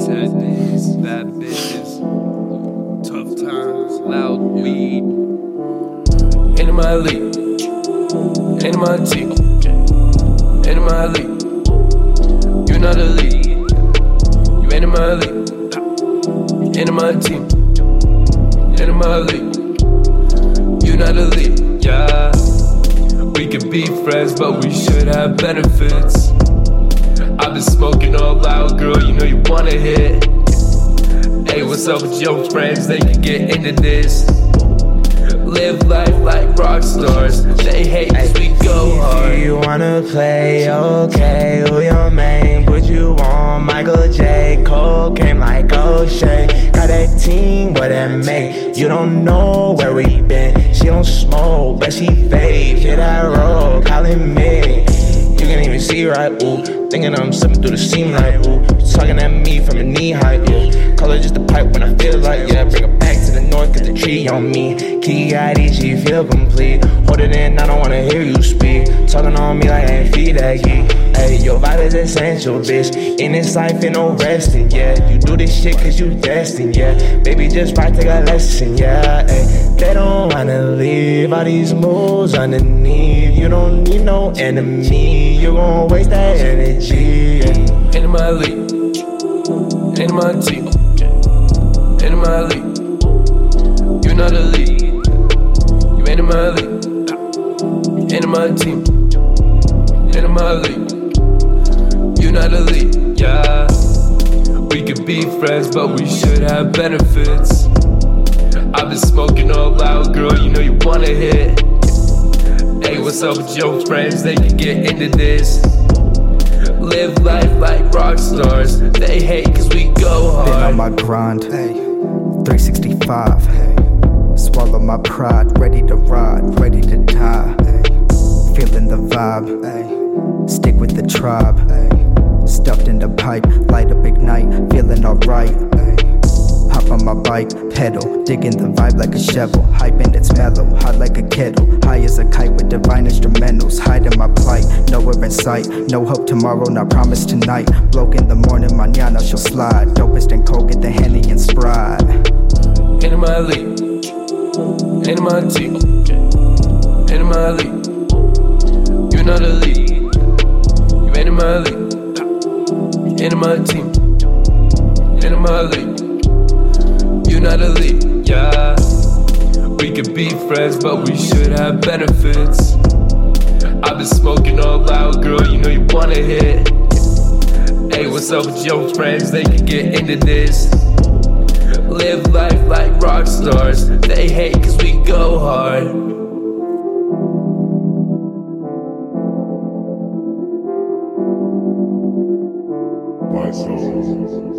Sad days, bad bitches, tough times, loud weed. In my league, in my team, in my league. You're not a lead, you ain't in my league, in my team, in my league. You're not a lead, yeah. Be friends, but we should have benefits. I've been smoking all loud, girl, you know you wanna hit. Hey, what's up with your friends? They can get into this. Live life like rock stars. They hate cause we go hard. Do you wanna play? Okay, who your main? Don't know where we been. She don't smoke, but she vape. Hit that roll, calling me. You can't even see right, ooh. Thinking I'm slipping through the seam like, ooh. Talking at me from a knee height. Call it just a pipe when I feel like, yeah. Bring her back to the north, get the tree on me. Key ID, she feel complete. Hold it in, I don't wanna hear you speak. Talking on me like I ain't feed that geek. Hey, your vibe is essential, bitch. In this life, ain't no resting, yeah. You do this shit cause you destined, yeah. Baby, just right, take a lesson, yeah. Hey, they don't wanna leave all these moves underneath. You don't need no enemy. You gon' waste that energy. In my league, in my team, in my league. You're not a lead, you ain't in my league, in my team, in my league. You're not a lead, yeah. We could be friends, but we should have benefits. I've been smoking all loud, girl, you know you wanna hit. What's up with your friends? They can get into this. Live life like rock stars. They hate cause we go hard. Been on my grind, 365. Swallow my pride, ready to ride, ready to die. Feeling the vibe, stick with the tribe. Stuffed in the pipe, light up, ignite, feeling alright. Bike, pedal, digging the vibe like a shovel. Hype and it's mellow, hot like a kettle. High as a kite with divine instrumentals. Hiding my plight, nowhere in sight. No hope tomorrow, not promise tonight. Bloke in the morning, mañana she'll slide. Dopest and coke, get the henny and sprite. In my league, in my team, in my league. You're not a lead, you ain't in my league, in my team, in my league. You're not lead, yeah. We could be friends, but we should have benefits. I've been smoking all loud, girl, you know you wanna hit. Hey, what's up with your friends? They can get into this. Live life like rock stars. They hate cause we go hard. My soul.